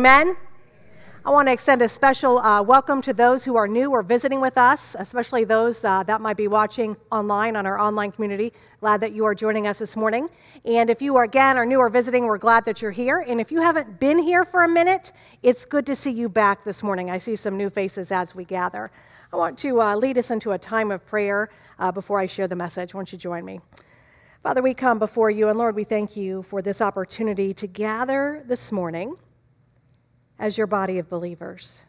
Amen. I want to extend a special uh, welcome to those who are new or visiting with us, especially those uh, that might be watching online on our online community. Glad that you are joining us this morning. And if you are again are new or visiting, we're glad that you're here. And if you haven't been here for a minute, it's good to see you back this morning. I see some new faces as we gather. I want to uh, lead us into a time of prayer uh, before I share the message. Won't you join me? Father, we come before you, and Lord, we thank you for this opportunity to gather this morning as your body of believers.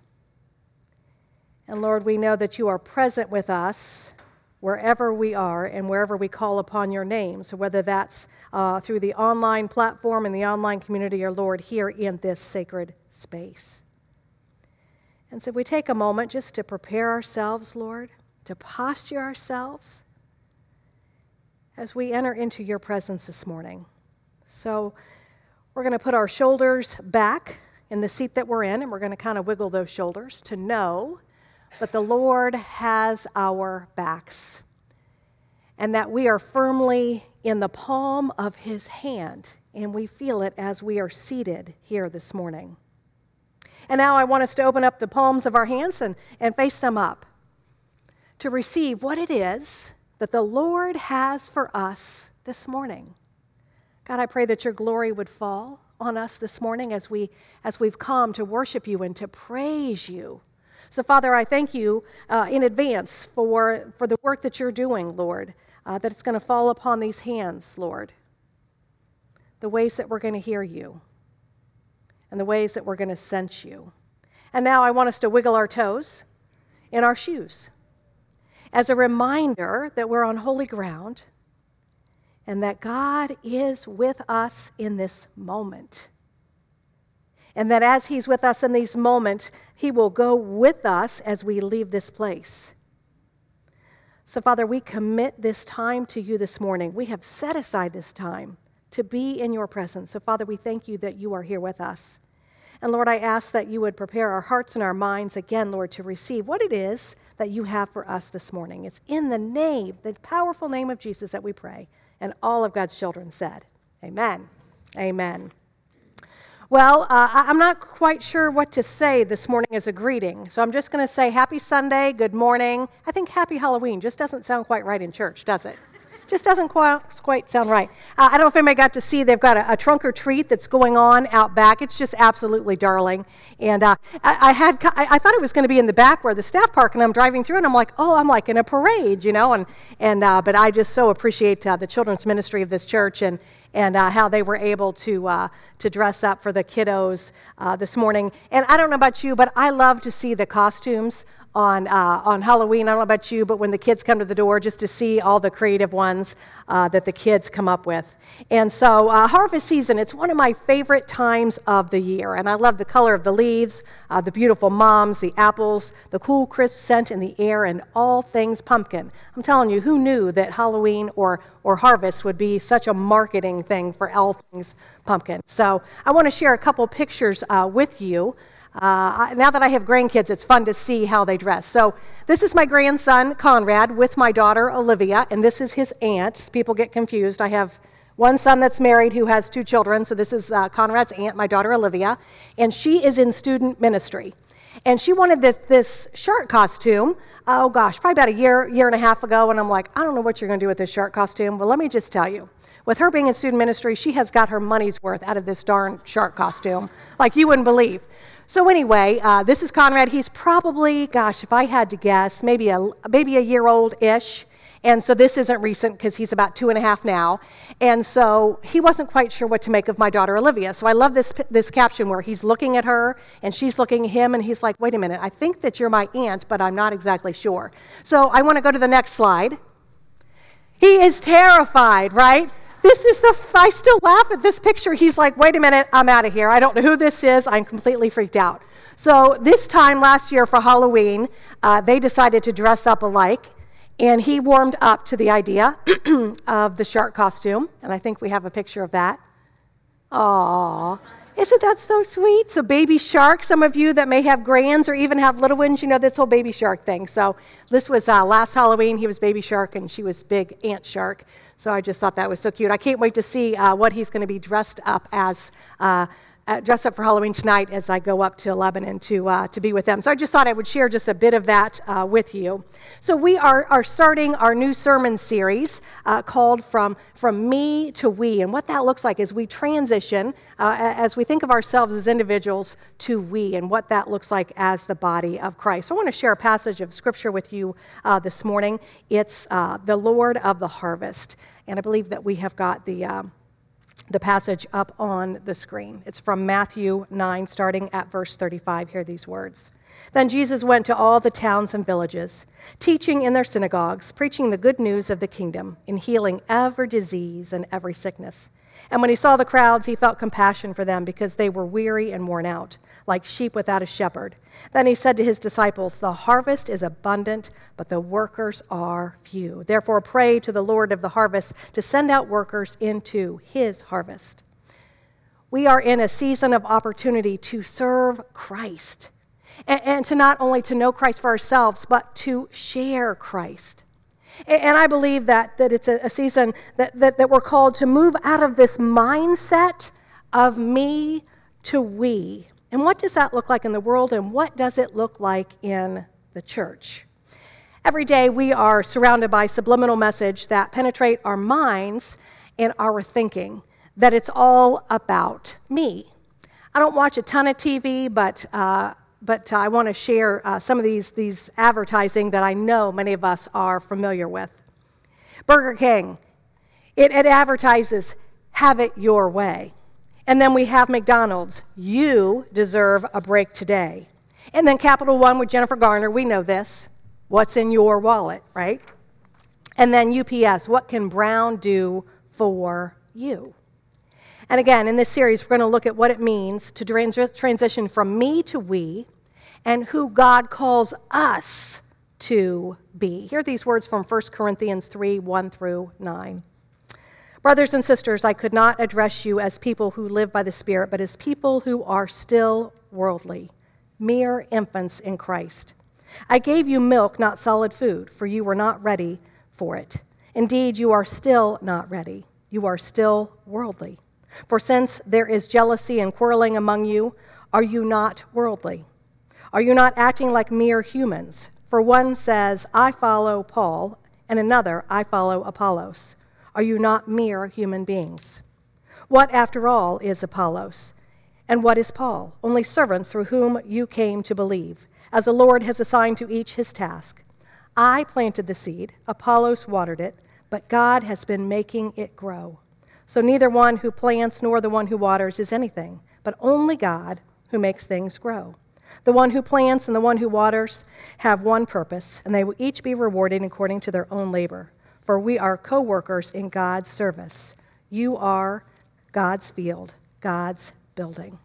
And Lord, we know that you are present with us wherever we are and wherever we call upon your name. So, whether that's uh, through the online platform and the online community, or Lord, here in this sacred space. And so, we take a moment just to prepare ourselves, Lord, to posture ourselves as we enter into your presence this morning. So, we're going to put our shoulders back in the seat that we're in, and we're going to kind of wiggle those shoulders to know that the Lord has our backs and that we are firmly in the palm of His hand, and we feel it as we are seated here this morning. And now I want us to open up the palms of our hands and, and face them up to receive what it is that the Lord has for us this morning. God, I pray that your glory would fall on us this morning as, we, as we've come to worship you and to praise you. So, Father, I thank you uh, in advance for, for the work that you're doing, Lord, uh, that it's going to fall upon these hands, Lord. The ways that we're going to hear you and the ways that we're going to sense you. And now I want us to wiggle our toes in our shoes as a reminder that we're on holy ground and that God is with us in this moment. And that as He's with us in these moments, He will go with us as we leave this place. So, Father, we commit this time to you this morning. We have set aside this time to be in your presence. So, Father, we thank you that you are here with us. And Lord, I ask that you would prepare our hearts and our minds again, Lord, to receive what it is that you have for us this morning. It's in the name, the powerful name of Jesus that we pray. And all of God's children said, Amen. Amen. Well, uh, I'm not quite sure what to say this morning as a greeting, so I'm just going to say Happy Sunday, good morning. I think Happy Halloween just doesn't sound quite right in church, does it? Just doesn't quite, sound right. Uh, I don't know if anybody got to see, they've got a, a, trunk or treat that's going on out back. It's just absolutely darling. And uh, I, I, had, I, I, thought it was going to be in the back where the staff park, and I'm driving through, and I'm like, oh, I'm like in a parade, you know. And, and uh, but I just so appreciate uh, the children's ministry of this church and and uh, how they were able to, uh, to dress up for the kiddos uh, this morning. And I don't know about you, but I love to see the costumes on, uh, on Halloween. I don't know about you, but when the kids come to the door, just to see all the creative ones uh, that the kids come up with. And so, uh, harvest season, it's one of my favorite times of the year. And I love the color of the leaves, uh, the beautiful mums, the apples, the cool, crisp scent in the air, and all things pumpkin. I'm telling you, who knew that Halloween or, or harvest would be such a marketing thing for all things pumpkin? So, I want to share a couple pictures uh, with you. Uh, now that I have grandkids, it's fun to see how they dress. So, this is my grandson, Conrad, with my daughter, Olivia, and this is his aunt. People get confused. I have one son that's married who has two children. So, this is uh, Conrad's aunt, my daughter, Olivia, and she is in student ministry. And she wanted this, this shark costume, oh gosh, probably about a year, year and a half ago. And I'm like, I don't know what you're going to do with this shark costume. Well, let me just tell you. With her being in student ministry, she has got her money's worth out of this darn shark costume, like you wouldn't believe. So anyway, uh, this is Conrad. He's probably, gosh, if I had to guess, maybe a maybe a year old ish. And so this isn't recent because he's about two and a half now. And so he wasn't quite sure what to make of my daughter Olivia. So I love this, this caption where he's looking at her and she's looking at him and he's like, wait a minute, I think that you're my aunt, but I'm not exactly sure. So I want to go to the next slide. He is terrified, right? This is the, I still laugh at this picture. He's like, wait a minute, I'm out of here. I don't know who this is. I'm completely freaked out. So, this time last year for Halloween, uh, they decided to dress up alike, and he warmed up to the idea of the shark costume, and I think we have a picture of that. Aww. Isn't that so sweet? So, baby shark, some of you that may have grands or even have little ones, you know this whole baby shark thing. So, this was uh, last Halloween. He was baby shark and she was big aunt shark. So, I just thought that was so cute. I can't wait to see uh, what he's going to be dressed up as uh, uh, up for Halloween tonight as I go up to Lebanon to, uh, to be with them. So I just thought I would share just a bit of that uh, with you. So we are, are starting our new sermon series uh, called From, From Me to We. And what that looks like is we transition uh, as we think of ourselves as individuals to we and what that looks like as the body of Christ. So I want to share a passage of scripture with you uh, this morning. It's the Lord of the harvest. And I believe that we have got the the passage up on the screen. It's from Matthew 9, starting at verse 35. Hear these words. Then Jesus went to all the towns and villages, teaching in their synagogues, preaching the good news of the kingdom, and healing every disease and every sickness. And when he saw the crowds, he felt compassion for them because they were weary and worn out, like sheep without a shepherd. Then he said to his disciples, The harvest is abundant, but the workers are few. Therefore, pray to the Lord of the harvest to send out workers into his harvest. We are in a season of opportunity to serve Christ and, to not only to know Christ for ourselves, but to share Christ. And I believe that, that it's a, season that, that, that we're called to move out of this mindset of me to we. And what does that look like in the world, and what does it look like in the church? Every day we are surrounded by subliminal message that penetrate our minds and our thinking, that it's all about me. I don't watch a ton of TV, but uh, but I want to share uh, some of these, these advertising that I know many of us are familiar with. Burger King, it, it advertises, have it your way. And then we have McDonald's, you deserve a break today. And then Capital One with Jennifer Garner, we know this. What's in your wallet, right? And then UPS, what can Brown do for you? And again, in this series, we're going to look at what it means to trans- transition from me to we and who God calls us to be. Hear these words from 1 Corinthians 3 1 through 9. Brothers and sisters, I could not address you as people who live by the Spirit, but as people who are still worldly, mere infants in Christ. I gave you milk, not solid food, for you were not ready for it. Indeed, you are still not ready. You are still worldly. For since there is jealousy and quarreling among you, are you not worldly? Are you not acting like mere humans? For one says, I follow Paul, and another, I follow Apollos. Are you not mere human beings? What, after all, is Apollos? And what is Paul? Only servants through whom you came to believe, as the Lord has assigned to each his task. I planted the seed, Apollos watered it, but God has been making it grow. So neither one who plants nor the one who waters is anything, but only God who makes things grow. The one who plants and the one who waters have one purpose, and they will each be rewarded according to their own labor. For we are co workers in God's service. You are God's field, God's building.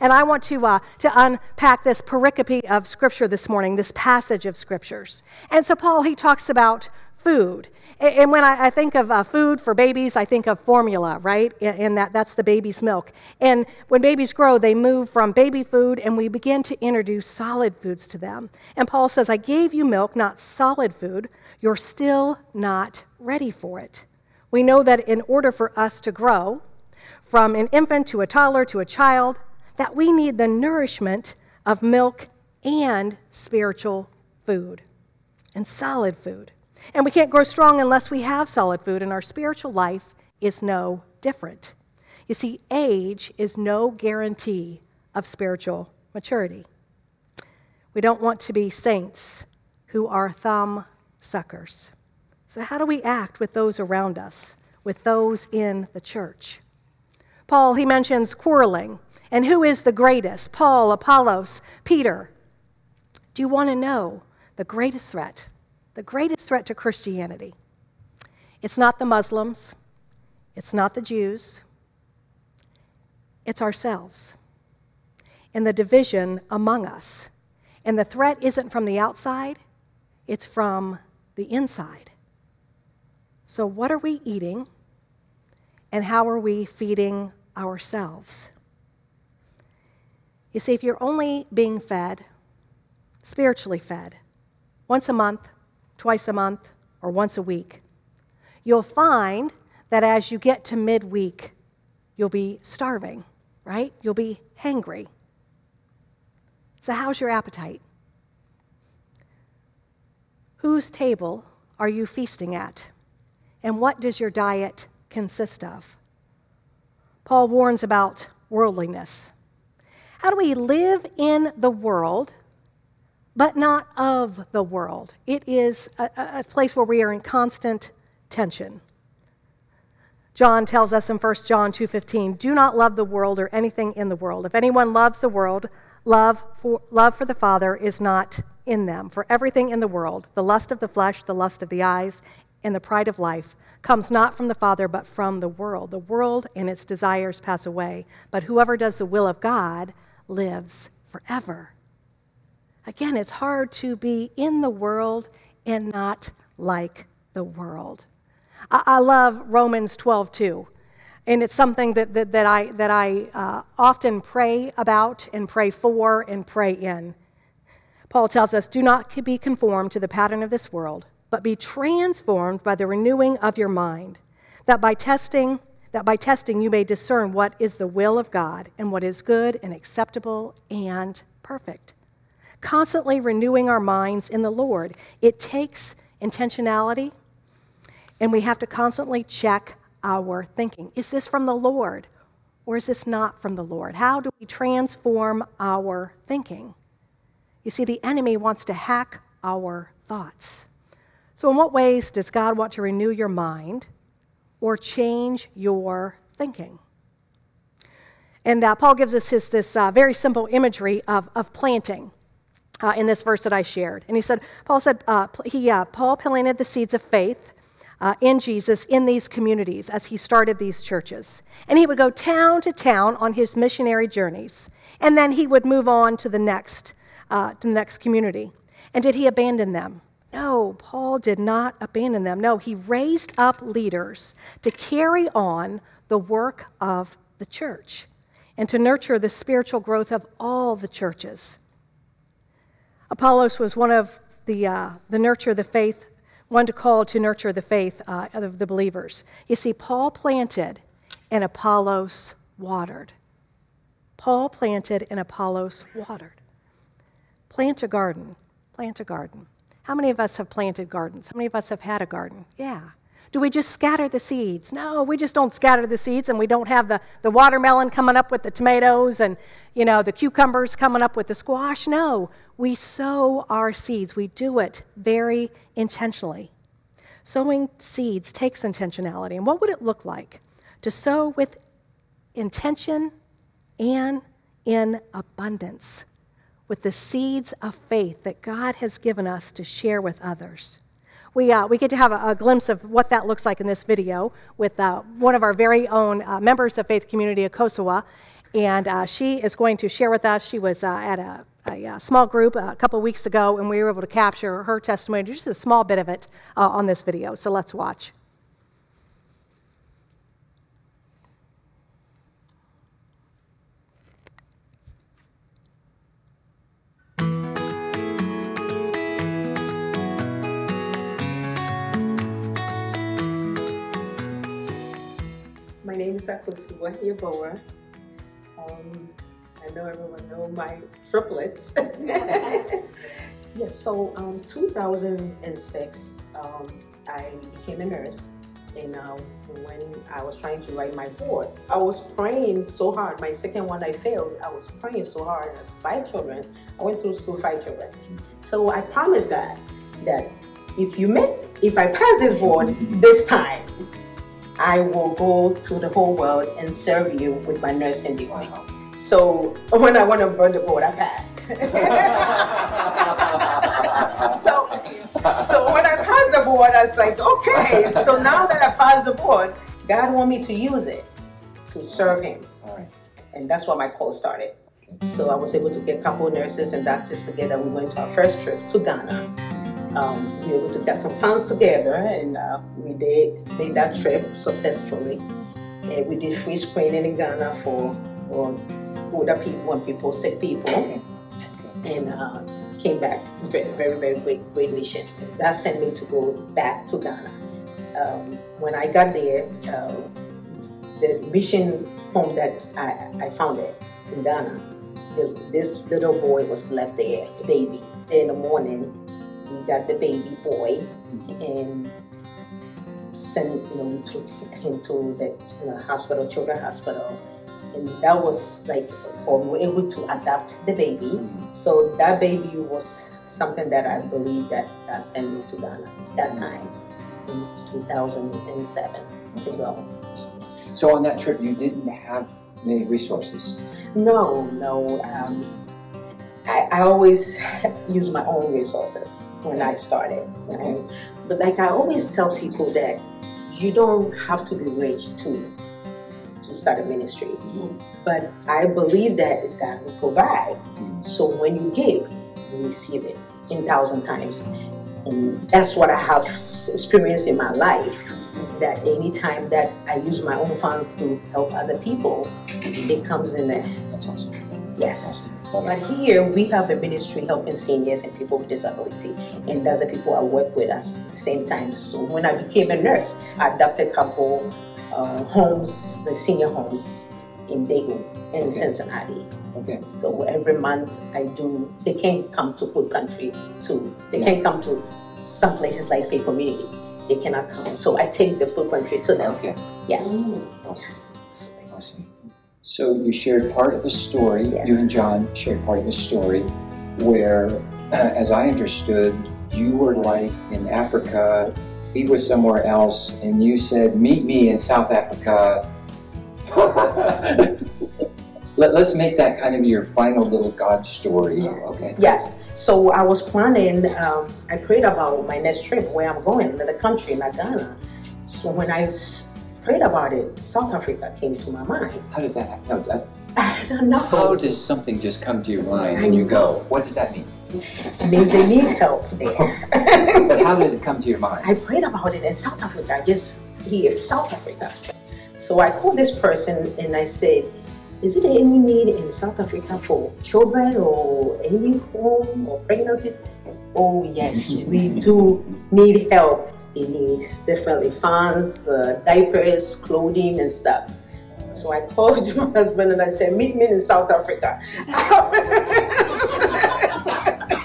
And I want to, uh, to unpack this pericope of Scripture this morning, this passage of Scriptures. And so, Paul, he talks about food. And when I, think of uh, food for babies, I think of formula, right? And that, that's the baby's milk. And when babies grow, they move from baby food and we begin to introduce solid foods to them. And Paul says, I gave you milk, not solid food. You're still not ready for it. We know that in order for us to grow, from an infant to a toddler to a child, that we need the nourishment of milk and spiritual food and solid food. And we can't grow strong unless we have solid food, and our spiritual life is no different. You see, age is no guarantee of spiritual maturity. We don't want to be saints who are thumb suckers. So, how do we act with those around us, with those in the church? Paul, he mentions quarreling. And who is the greatest? Paul, Apollos, Peter. Do you want to know the greatest threat the greatest threat to Christianity. It's not the Muslims, it's not the Jews, it's ourselves and the division among us. And the threat isn't from the outside, it's from the inside. So, what are we eating and how are we feeding ourselves? You see, if you're only being fed, spiritually fed, once a month, twice a month, or once a week. You'll find that as you get to midweek, you'll be starving. right? You'll be hangry. So, how's your appetite? Whose table are you feasting at? And what does your diet consist of? Paul warns about worldliness. How do we live in the world, but not of the world? It is a, a place where we are in constant tension. John tells us in 1 John 2:15, "Do not love the world or anything in the world. If anyone loves the world, love for, love for the Father is not in them. For everything in the world, the lust of the flesh, the lust of the eyes, and the pride of life, comes not from the Father, but from the world. The world and its desires pass away, but whoever does the will of God lives forever. Again, it's hard to be in the world and not like the world. I, I love Romans 12 too. And it's something that, that, that I, that I uh, often pray about and pray for and pray in. Paul tells us, Do not be conformed to the pattern of this world, but be transformed by the renewing of your mind, that by testing, that by testing you may discern what is the will of God and what is good and acceptable and perfect. Constantly renewing our minds in the Lord. It takes intentionality, and we have to constantly check our thinking. Is this from the Lord or is this not from the Lord? How do we transform our thinking? You see, the enemy wants to hack our thoughts. So, in what ways does God want to renew your mind or change your thinking? And uh, Paul gives us his, this uh, very simple imagery of, of planting. Uh, in this verse that I shared. And he said, Paul said, uh, he, uh, Paul planted the seeds of faith uh, in Jesus in these communities as he started these churches. And he would go town to town on his missionary journeys. And then he would move on to the next, uh, to the next community. And did he abandon them? No, Paul did not abandon them. No, he raised up leaders to carry on the work of the church and to nurture the spiritual growth of all the churches. Apollos was one of the, uh, the nurture the faith one to call to nurture the faith uh, of the believers. You see, Paul planted and Apollos watered. Paul planted and Apollos watered. Plant a garden. Plant a garden. How many of us have planted gardens? How many of us have had a garden? Yeah. Do we just scatter the seeds? No, we just don't scatter the seeds and we don't have the, the watermelon coming up with the tomatoes and, you know, the cucumbers coming up with the squash. No, we sow our seeds. We do it very intentionally. Sowing seeds takes intentionality. And what would it look like to sow with intention and in abundance with the seeds of faith that God has given us to share with others? we, uh, we get to have a, a, glimpse of what that looks like in this video with uh, one of our very own uh, members of Faith Community Akosua. And uh, she is going to share with us. She was uh, at a, a, uh, small group a couple weeks ago, and we were able to capture her testimony, just a small bit of it, on this video. So let's watch. My name is Akosua Hiaboa. Um, I know everyone know my triplets. yes, so um, 2006, um, I became a nurse. And uh, when I was trying to write my board, I was praying so hard. My second one I failed. I was praying so hard. As five children, I went through school five children. So I promised God that if you make, if I pass this board this time, I will go to the whole world and serve you with my nursing degree. So when I want to burn the board, I pass. so, so when I passed the board, I was like, okay, so now that I passed the board, God want me to use it to serve Him. And that's why my call started. So I was able to get a couple nurses and doctors together. We went to our first trip to Ghana um, we were able to get some funds together and uh, we did made that trip successfully. And we did free screening in Ghana for, older people and people, sick people. And uh, came back very, very, very great, great mission. That sent me to go back to Ghana. Um, when I got there, uh, the mission home that I, I founded in Ghana, the, this little boy was left there, baby. In the morning, we got the baby boy and sent you know we took him to the you know, hospital, children's hospital, and that was like or we were able to adopt the baby. Mm-hmm. So that baby was something that I believe that that sent me to Ghana that mm-hmm. time in 2007 to go. So on that trip, you didn't have many resources. No, no. Um, I, I always use my own resources when I started. Right? But like I always tell people that you don't have to be rich to to start a ministry. Mm-hmm. But I believe that is God will provide. Mm-hmm. So when you give, you receive it in thousand times. And that's what I have experienced in my life. That anytime that I use my own funds to help other people, it comes in there. That's awesome. Yes. But here we have a ministry helping seniors and people with disability, and that's the people I work with us at the same time. So when I became a nurse, I adopted a couple uh, homes, the senior homes in Dago and Okay. Cincinnati. Okay. So every month I do. They can't come to food pantry too. They Yeah. can't come to some places like Faith Community. They cannot come. So I take the food pantry to them. Okay. Yes. Awesome. Awesome. So you shared part of a story, Yeah. you and John shared part of a story where, uh, as I understood, you were like in Africa, he was somewhere else, and you said, Meet me in South Africa. Let, us make that kind of your final little God story. Yes. Okay. Yes. So I was planning. Um, I prayed about my next trip, where I'm going, another country, not Ghana. So when I prayed about it, South Africa came to my mind. How did that happen? No, I don't know. how does something just come to your mind and you go, What does that mean? It means they need help there. But how did it come to your mind? I prayed about it in South Africa, just here, South Africa. So I called this person and I said, Is there any need in South Africa for children or any home or pregnancies? Oh, yes, we do need help. They needs definitely funds, uh, diapers, clothing, and stuff. So I called my husband and I said, Meet me in South Africa.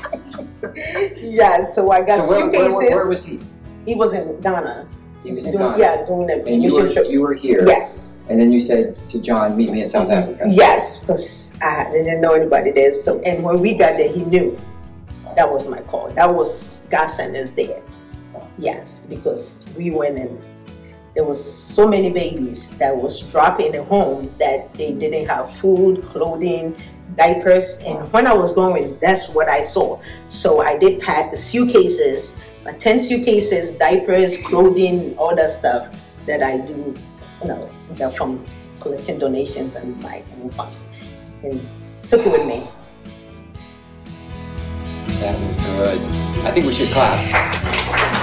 yeah, so I got So where, where, suitcases. where, where was he? He was in Ghana. He was in doing, Ghana. Yeah, doing the And you were, trip. you were here. Yes. And then you said to John, meet me in South Africa. Yes, because I didn't know anybody there. So, and when we got there, he knew that was my call. That was God sent us there. Yes, because we went and there was so many babies that was dropped in the home that they didn't have food, clothing, diapers. And when I was going, that's what I saw. So I did pack the suitcases, my 10 suitcases, diapers, clothing, all that stuff that I do, you know, that from collecting donations and my own funds. And took it with me. That was good. I think we should clap.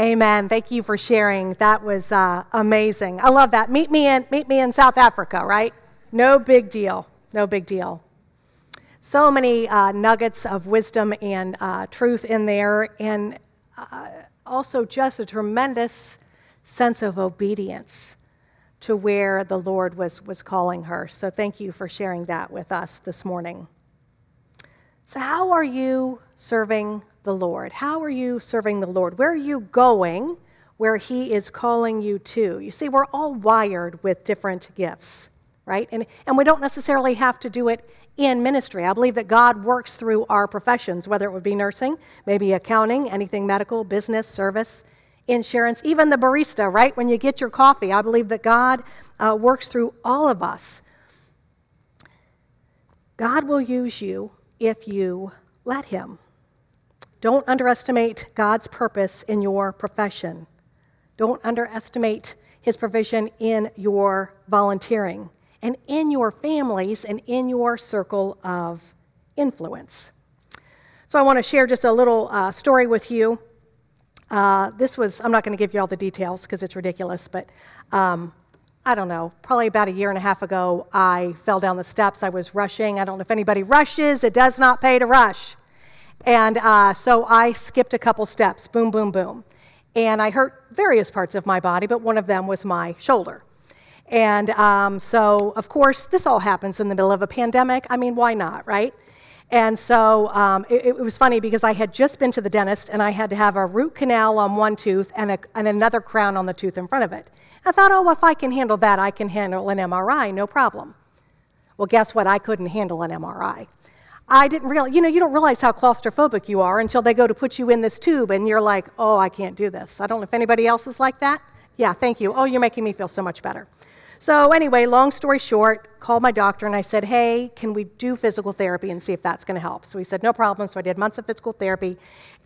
Amen. Thank you for sharing. That was uh, amazing. I love that. Meet me in meet me in South Africa, right? No big deal. No big deal. So many uh, nuggets of wisdom and uh, truth in there, and uh, also just a tremendous sense of obedience to where the Lord was was calling her. So thank you for sharing that with us this morning. So, how are you serving the Lord? How are you serving the Lord? Where are you going where He is calling you to? You see, we're all wired with different gifts, right? And, and we don't necessarily have to do it in ministry. I believe that God works through our professions, whether it would be nursing, maybe accounting, anything medical, business, service, insurance, even the barista, right? When you get your coffee, I believe that God uh, works through all of us. God will use you if you let Him. Don't underestimate God's purpose in your profession. Don't underestimate His provision in your volunteering and in your families and in your circle of influence. So, I want to share just a little uh, story with you. Uh, this was, I'm not going to give you all the details because it's ridiculous, but um, I don't know, probably about a year and a half ago, I fell down the steps. I was rushing. I don't know if anybody rushes, it does not pay to rush. And uh, so I skipped a couple steps, boom, boom, boom. And I hurt various parts of my body, but one of them was my shoulder. And um, so, of course, this all happens in the middle of a pandemic. I mean, why not, right? And so um, it, it, was funny because I had just been to the dentist and I had to have a root canal on one tooth and, a, and another crown on the tooth in front of it. I thought, oh, if I can handle that, I can handle an MRI, no problem. Well, guess what? I couldn't handle an MRI. I didn't realize, you know, you don't realize how claustrophobic you are until they go to put you in this tube and you're like, oh, I can't do this. I don't know if anybody else is like that. Yeah, thank you. Oh, you're making me feel so much better. So, anyway, long story short, called my doctor and I said, hey, can we do physical therapy and see if that's going to help? So he said, no problem. So I did months of physical therapy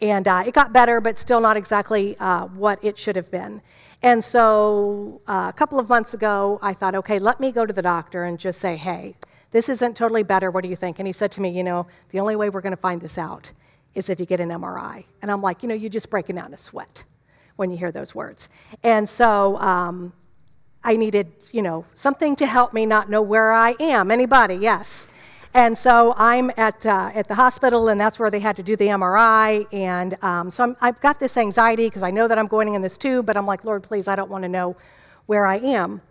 and uh, it got better, but still not exactly uh, what it should have been. And so uh, a couple of months ago, I thought, okay, let me go to the doctor and just say, hey, this isn't totally better. What do you think? And he said to me, You know, the only way we're going to find this out is if you get an MRI. And I'm like, You know, you're just breaking out in a sweat when you hear those words. And so um, I needed, you know, something to help me not know where I am. Anybody? Yes. And so I'm at, uh, at the hospital, and that's where they had to do the MRI. And um, so i have got this anxiety because I know that I'm going in this tube, but I'm like, Lord, please, I don't want to know where I am.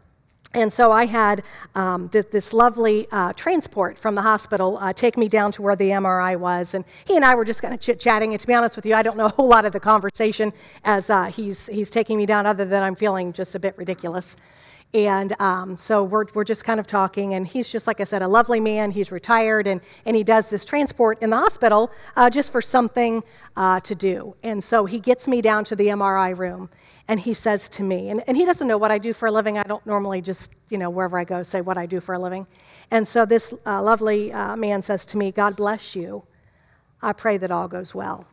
And so I had um, th- this lovely uh, transport from the hospital uh, take me down to where the MRI was. And he and I were just kind of chit chatting. And to be honest with you, I don't know a whole lot of the conversation as uh, he's, he's taking me down, other than I'm feeling just a bit ridiculous. And um, so we're, we're just kind of talking, and he's just, like I said, a lovely man. He's retired, and, and he does this transport in the hospital uh, just for something uh, to do. And so he gets me down to the MRI room, and he says to me, and, and he doesn't know what I do for a living. I don't normally just, you know, wherever I go, say what I do for a living. And so this uh, lovely uh, man says to me, God bless you. I pray that all goes well.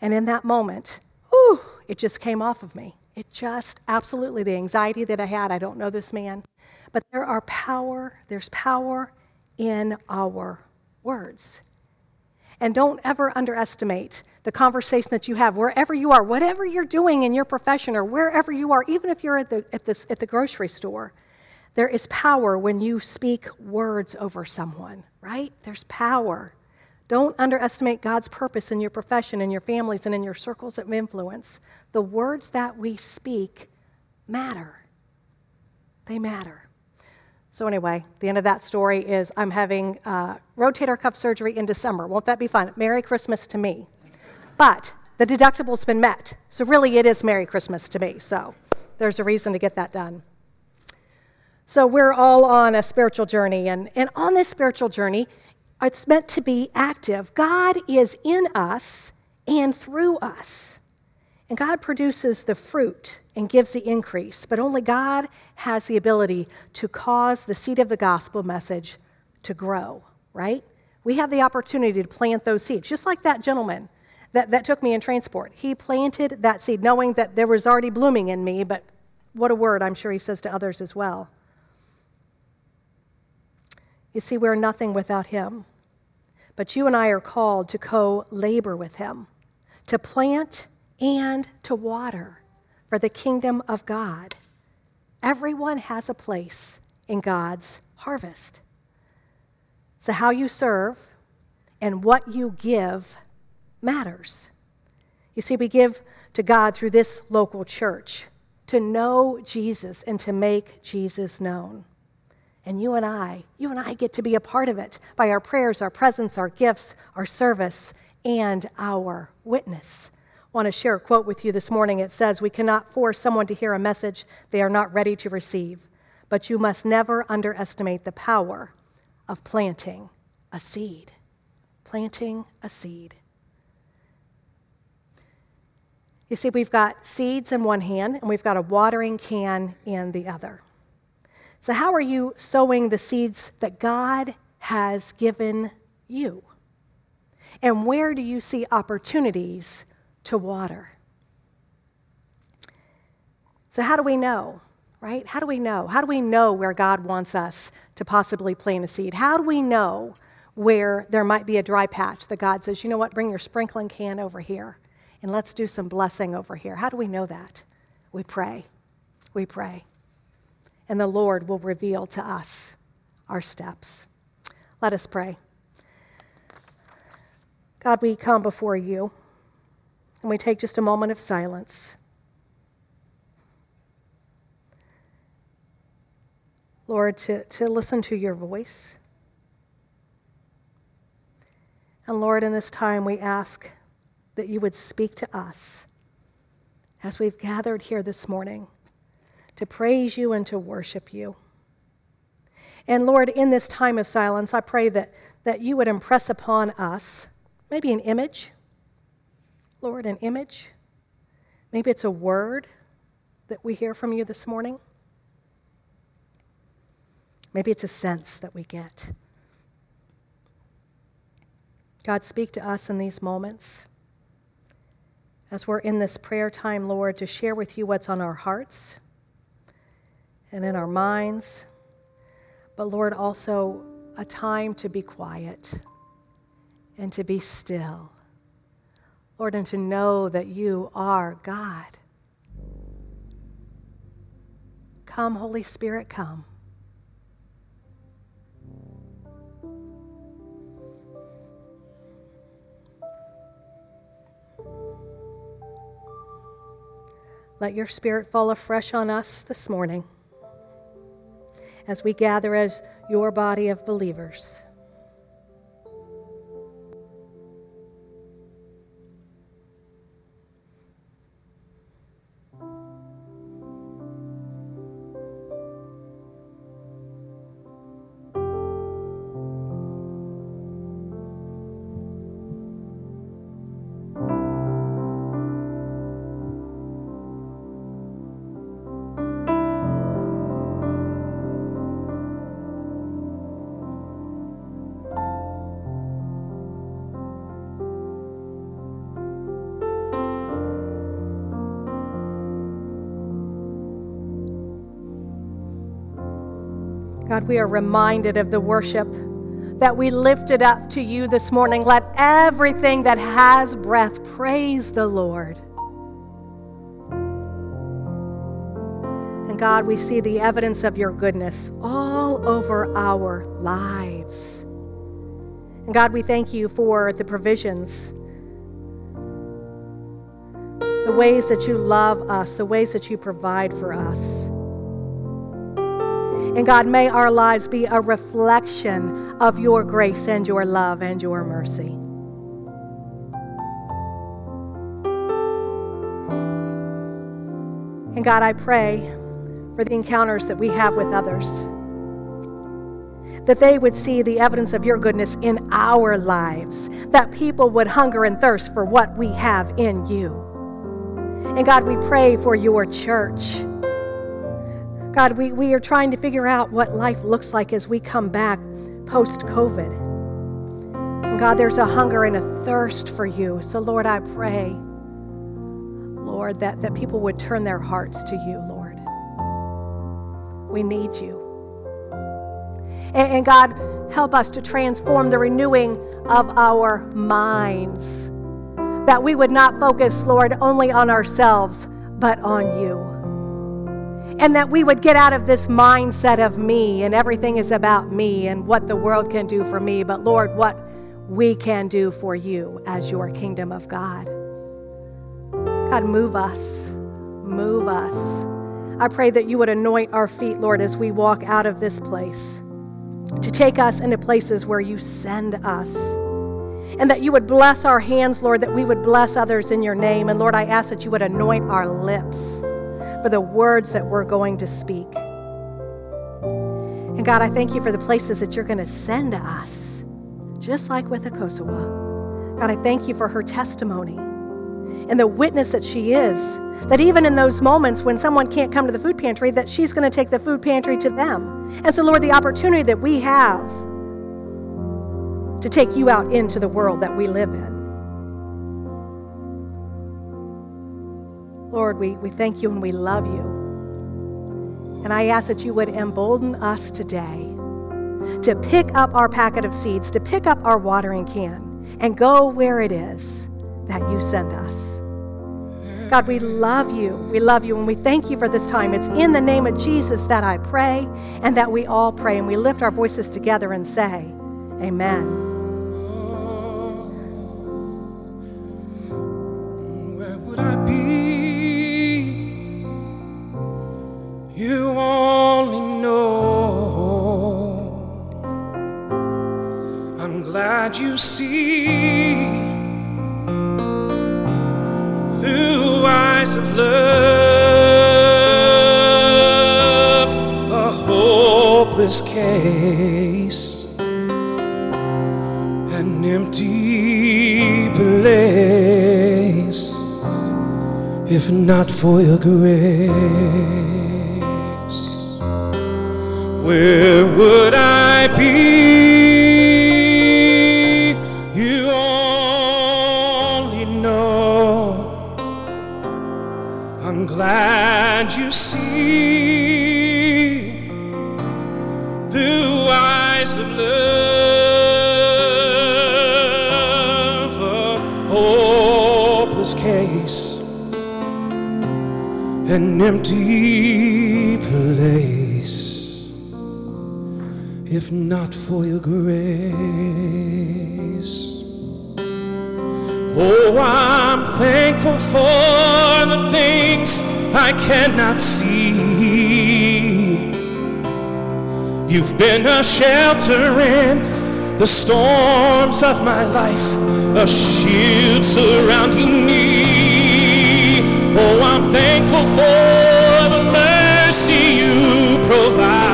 And in that moment, whew, it just came off of me. It just absolutely the anxiety that I had. I don't know this man, but there are power, there's power in our words. And don't ever underestimate the conversation that you have wherever you are, whatever you're doing in your profession or wherever you are, even if you're at the, at, this, at the grocery store. There is power when you speak words over someone, right? There's power. Don't underestimate God's purpose in your profession, in your families, and in your circles of influence. The words that we speak matter. They matter. So, anyway, the end of that story is I'm having uh, rotator cuff surgery in December. Won't that be fun? Merry Christmas to me. But the deductible's been met. So, really, it is Merry Christmas to me. So, there's a reason to get that done. So, we're all on a spiritual journey. And, and on this spiritual journey, it's meant to be active. God is in us and through us. And God produces the fruit and gives the increase, but only God has the ability to cause the seed of the gospel message to grow, right? We have the opportunity to plant those seeds, just like that gentleman that, that took me in transport. He planted that seed knowing that there was already blooming in me, but what a word I'm sure he says to others as well. You see, we're nothing without him, but you and I are called to co labor with him, to plant and to water for the kingdom of God. Everyone has a place in God's harvest. So, how you serve and what you give matters. You see, we give to God through this local church to know Jesus and to make Jesus known. And you and I, you and I get to be a part of it by our prayers, our presence, our gifts, our service, and our witness want to share a quote with you this morning. It says, We cannot force someone to hear a message they are not ready to receive, but you must never underestimate the power of planting a seed. Planting a seed. You see, we've got seeds in one hand and we've got a watering can in the other. So, how are you sowing the seeds that God has given you? And where do you see opportunities to water. So, how do we know, right? How do we know? How do we know where God wants us to possibly plant a seed? How do we know where there might be a dry patch that God says, you know what, bring your sprinkling can over here and let's do some blessing over here? How do we know that? We pray. We pray. And the Lord will reveal to us our steps. Let us pray. God, we come before you and we take just a moment of silence. Lord, to, to listen to your voice. And Lord, in this time, we ask that you would speak to us as we've gathered here this morning to praise you and to worship you. And Lord, in this time of silence, I pray that, that you would impress upon us maybe an image. Lord, an image. Maybe it's a word that we hear from you this morning. Maybe it's a sense that we get. God, speak to us in these moments as we're in this prayer time, Lord, to share with you what's on our hearts and in our minds. But Lord, also a time to be quiet and to be still. Lord, and to know that you are God. Come, Holy Spirit, come. Let your spirit fall afresh on us this morning as we gather as your body of believers. God, we are reminded of the worship that we lifted up to you this morning. Let everything that has breath praise the Lord. And God, we see the evidence of your goodness all over our lives. And God, we thank you for the provisions, the ways that you love us, the ways that you provide for us. And God, may our lives be a reflection of your grace and your love and your mercy. And God, I pray for the encounters that we have with others, that they would see the evidence of your goodness in our lives, that people would hunger and thirst for what we have in you. And God, we pray for your church. God, we, we are trying to figure out what life looks like as we come back post COVID. And God, there's a hunger and a thirst for you. So, Lord, I pray, Lord, that, that people would turn their hearts to you, Lord. We need you. And, and God, help us to transform the renewing of our minds. That we would not focus, Lord, only on ourselves, but on you and that we would get out of this mindset of me and everything is about me and what the world can do for me, but Lord, what we can do for you as your kingdom of God. God, move us, move us. I pray that you would anoint our feet, Lord, as we walk out of this place, to take us into places where you send us. And that you would bless our hands, Lord, that we would bless others in your name. And Lord, I ask that you would anoint our lips for the words that we're going to speak. And God, I thank you for the places that you're going to send us, just like with Akosua. God, I thank you for her testimony and the witness that she is. That even in those moments when someone can't come to the food pantry, that she's going to take the food pantry to them. And so, Lord, the opportunity that we have to take you out into the world that we live in. Lord, we, we thank you and we love you. And I ask that you would embolden us today to pick up our packet of seeds, to pick up our watering can, and go where it is that you send us. God, we love you. We love you, and we thank you for this time. It's in the name of Jesus that I pray and that we all pray, and we lift our voices together and say, Amen. Through eyes of love a hopeless case, an empty place if not for your grace. Oh, I'm thankful for the things I cannot see. You've been a shelter in the storms of my life, a shield surrounding me. Oh, I'm thankful for the mercy you provide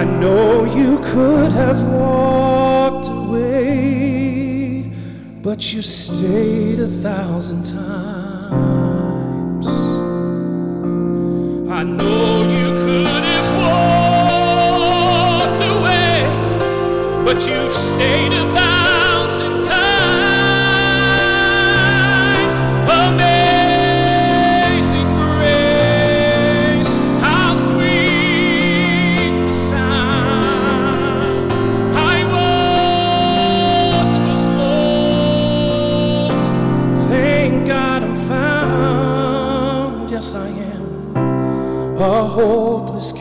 I know you could have walked away, but you stayed a thousand times. I know you you've stayed a thousand times. Amazing grace, how sweet the sound. I once was lost, thank God I'm found. Yes, I am a hopeless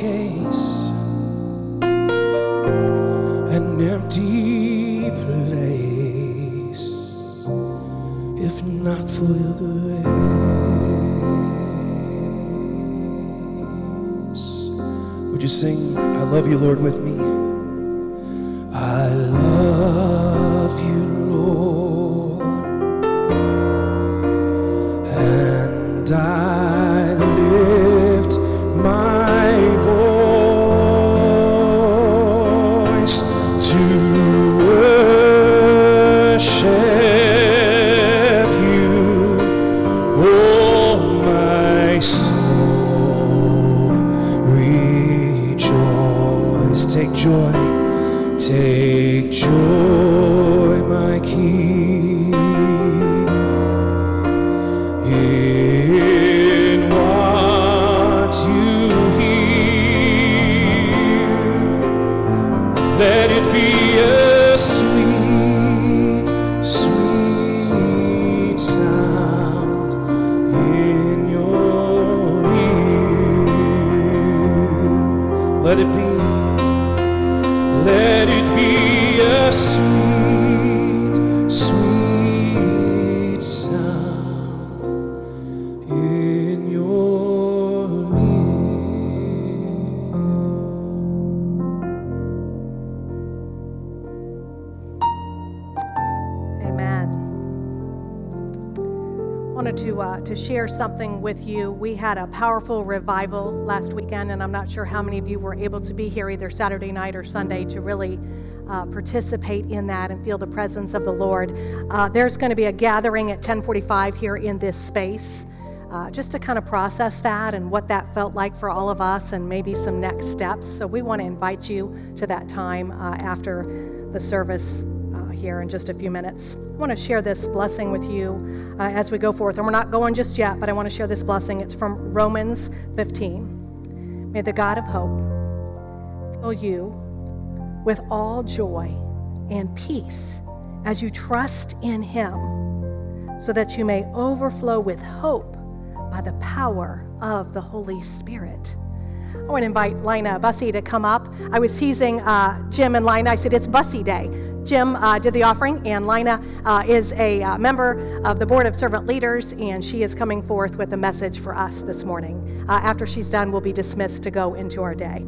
You sing, I love you, Lord, with me? Share something with you. We had a powerful revival last weekend, and I'm not sure how many of you were able to be here either Saturday night or Sunday to really uh, participate in that and feel the presence of the Lord. Uh, there's going to be a gathering at 10:45 here in this space. Uh, just to kind of process that and what that felt like for all of us, and maybe some next steps. So, we want to invite you to that time uh, after the service uh, here in just a few minutes. I want to share this blessing with you uh, as we go forth. And we're not going just yet, but I want to share this blessing. It's from Romans 15. May the God of hope fill you with all joy and peace as you trust in Him, so that you may overflow with hope by the power of the Holy Spirit. I want to invite Lina Bussy to come up. I was teasing uh, Jim and Lina. I said, It's Bussy Day. Jim uh, did the offering, and Lina uh, is a uh, member of the Board of Servant Leaders, and she is coming forth with a message for us this morning. Uh, after she's done, we'll be dismissed to go into our day.